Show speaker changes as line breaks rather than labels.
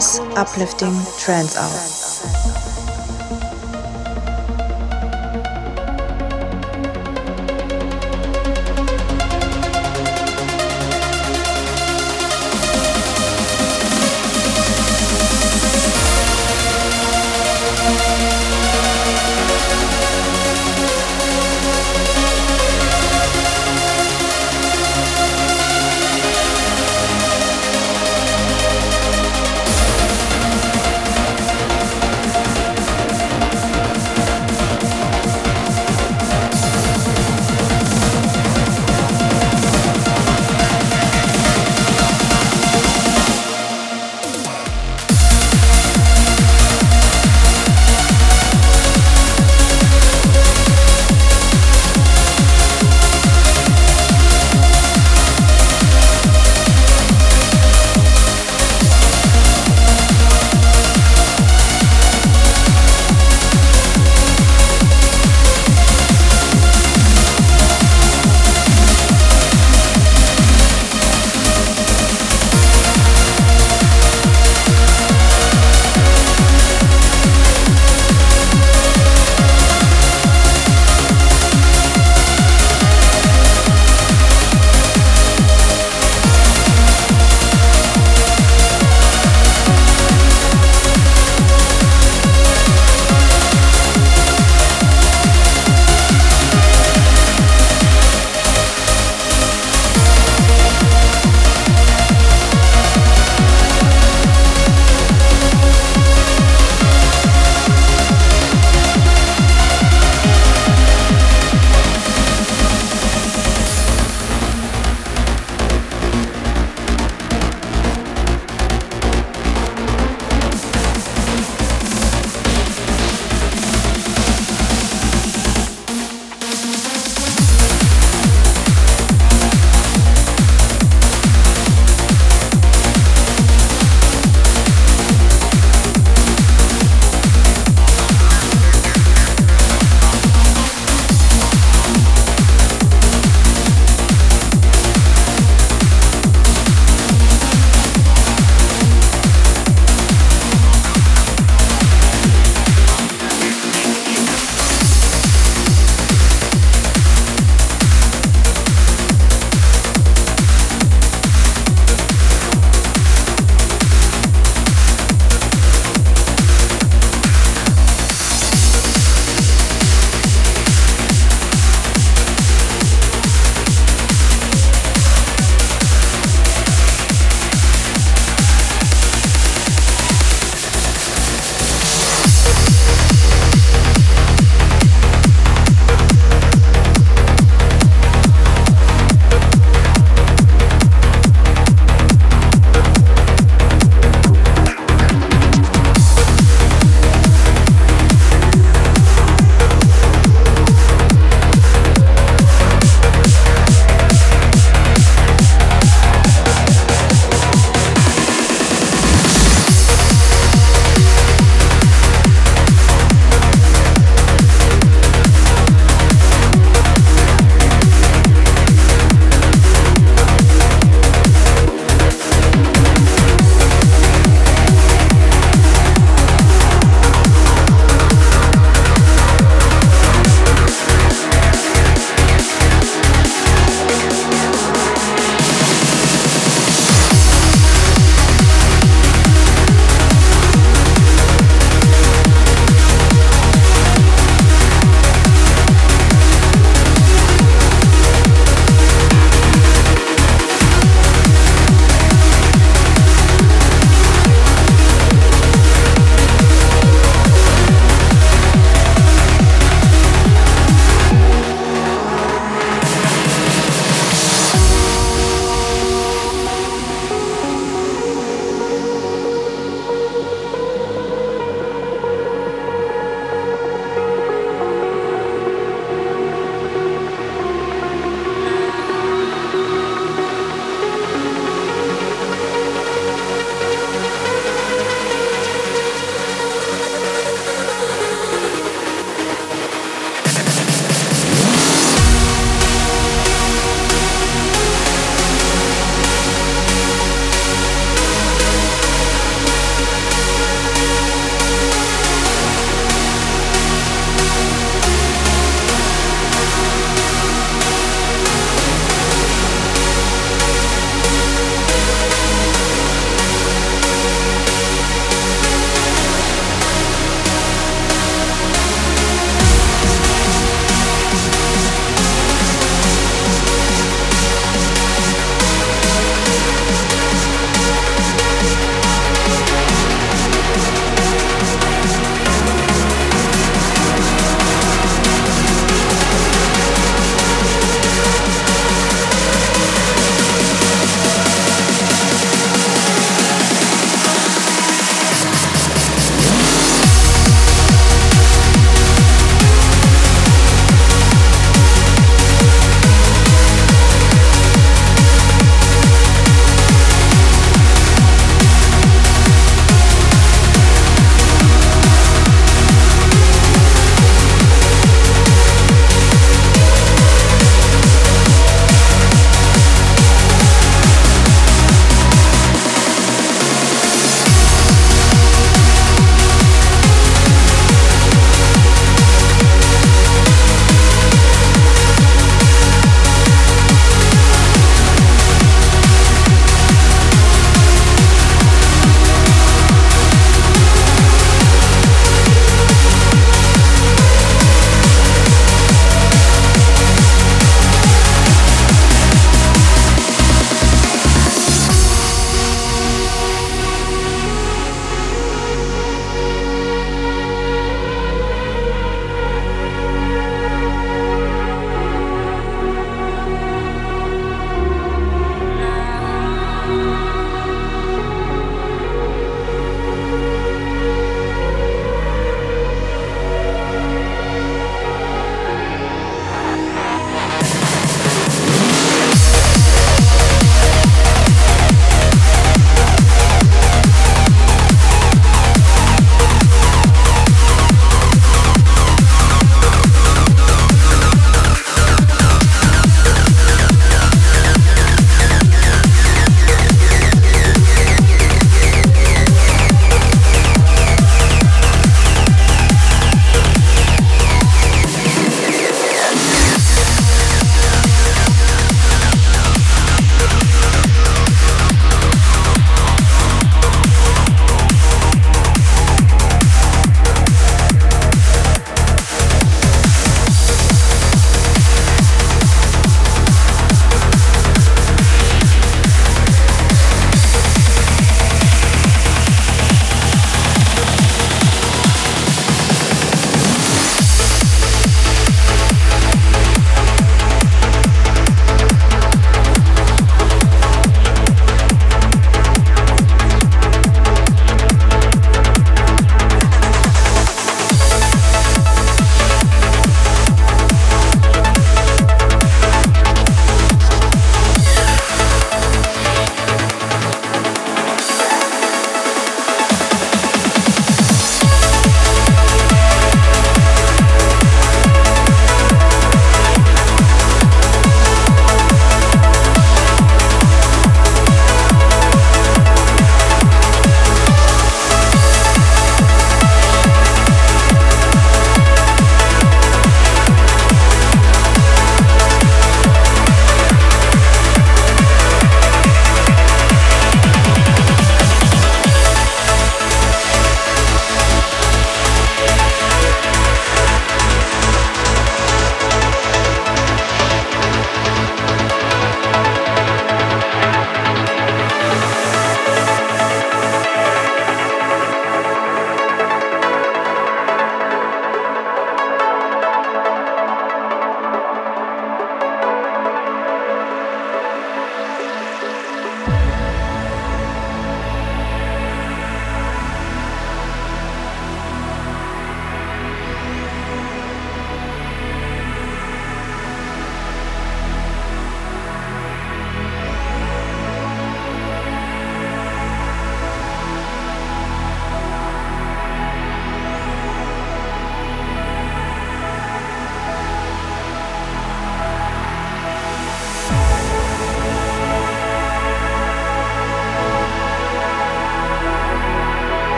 Kuno's uplifting trance hour.